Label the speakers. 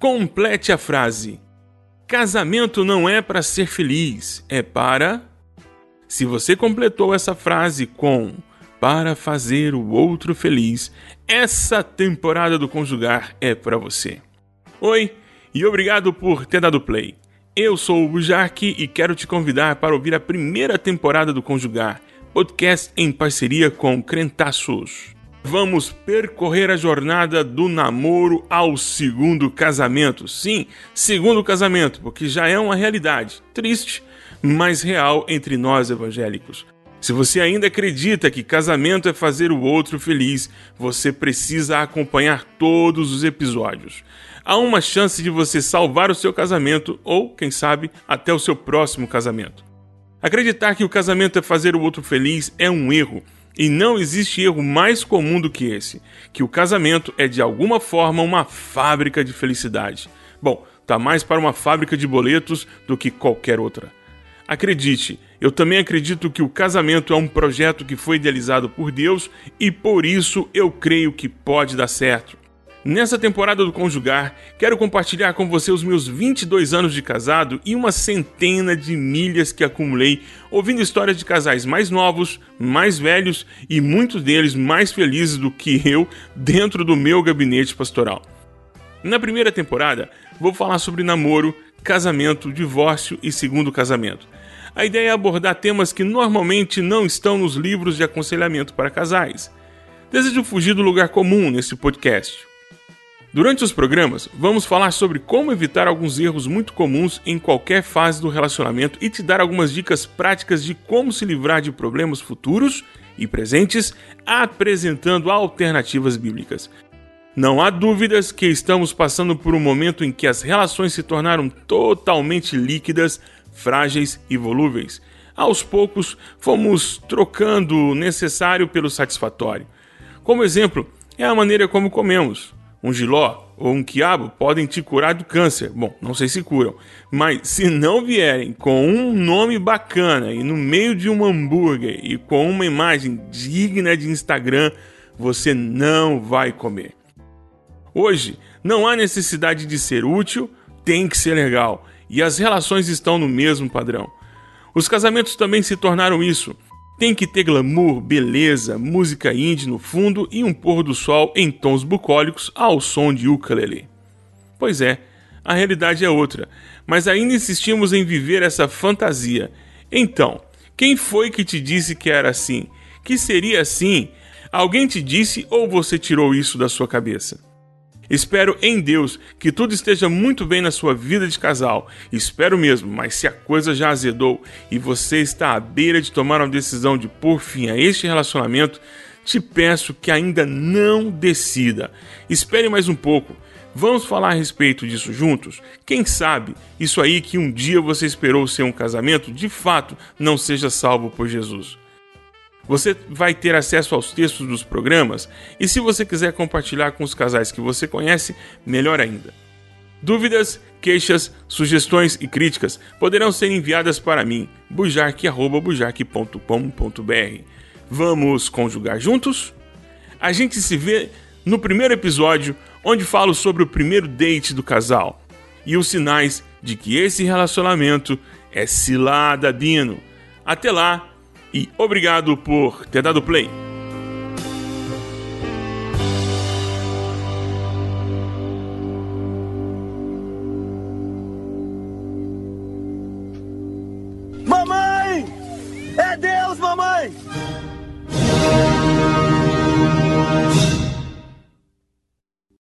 Speaker 1: Complete a frase. Casamento não é para ser feliz, é para. Se você completou essa frase com para fazer o outro feliz, essa temporada do Conjugar é para você. Oi, e obrigado por ter dado play. Eu sou o Bujark e quero te convidar para ouvir a primeira temporada do Conjugar, podcast em parceria com Crentaços. Vamos percorrer a jornada do namoro ao segundo casamento. Sim, segundo casamento, porque já é uma realidade triste, mas real entre nós evangélicos. Se você ainda acredita que casamento é fazer o outro feliz, você precisa acompanhar todos os episódios. Há uma chance de você salvar o seu casamento ou, quem sabe, até o seu próximo casamento. Acreditar que o casamento é fazer o outro feliz é um erro, e não existe erro mais comum do que esse, que o casamento é de alguma forma uma fábrica de felicidade. Bom, tá mais para uma fábrica de boletos do que qualquer outra. Acredite, eu também acredito que o casamento é um projeto que foi idealizado por Deus e por isso eu creio que pode dar certo. Nessa temporada do Conjugar, quero compartilhar com você os meus 22 anos de casado e uma centena de milhas que acumulei ouvindo histórias de casais mais novos, mais velhos e muitos deles mais felizes do que eu dentro do meu gabinete pastoral. Na primeira temporada, vou falar sobre namoro, casamento, divórcio e segundo casamento. A ideia é abordar temas que normalmente não estão nos livros de aconselhamento para casais. Desejo fugir do lugar comum nesse podcast. Durante os programas, vamos falar sobre como evitar alguns erros muito comuns em qualquer fase do relacionamento e te dar algumas dicas práticas de como se livrar de problemas futuros e presentes, apresentando alternativas bíblicas. Não há dúvidas que estamos passando por um momento em que as relações se tornaram totalmente líquidas, frágeis e volúveis. Aos poucos, fomos trocando o necessário pelo satisfatório. Como exemplo, é a maneira como comemos. Um giló ou um quiabo podem te curar do câncer. Bom, não sei se curam, mas se não vierem com um nome bacana e no meio de um hambúrguer e com uma imagem digna de Instagram, você não vai comer. Hoje, não há necessidade de ser útil, tem que ser legal e as relações estão no mesmo padrão. Os casamentos também se tornaram isso. Tem que ter glamour, beleza, música indie no fundo e um pôr do sol em tons bucólicos ao som de ukulele. Pois é, a realidade é outra, mas ainda insistimos em viver essa fantasia. Então, quem foi que te disse que era assim? Que seria assim? Alguém te disse ou você tirou isso da sua cabeça? Espero em Deus que tudo esteja muito bem na sua vida de casal. Espero mesmo, mas se a coisa já azedou e você está à beira de tomar uma decisão de pôr fim a este relacionamento, te peço que ainda não decida. Espere mais um pouco. Vamos falar a respeito disso juntos? Quem sabe isso aí que um dia você esperou ser um casamento, de fato não seja salvo por Jesus. Você vai ter acesso aos textos dos programas e, se você quiser compartilhar com os casais que você conhece, melhor ainda. Dúvidas, queixas, sugestões e críticas poderão ser enviadas para mim, bujarque.bujarque.com.br. Vamos conjugar juntos? A gente se vê no primeiro episódio, onde falo sobre o primeiro date do casal e os sinais de que esse relacionamento é cilada dino. Até lá! E obrigado por ter dado play.
Speaker 2: Mamãe! É Deus, mamãe!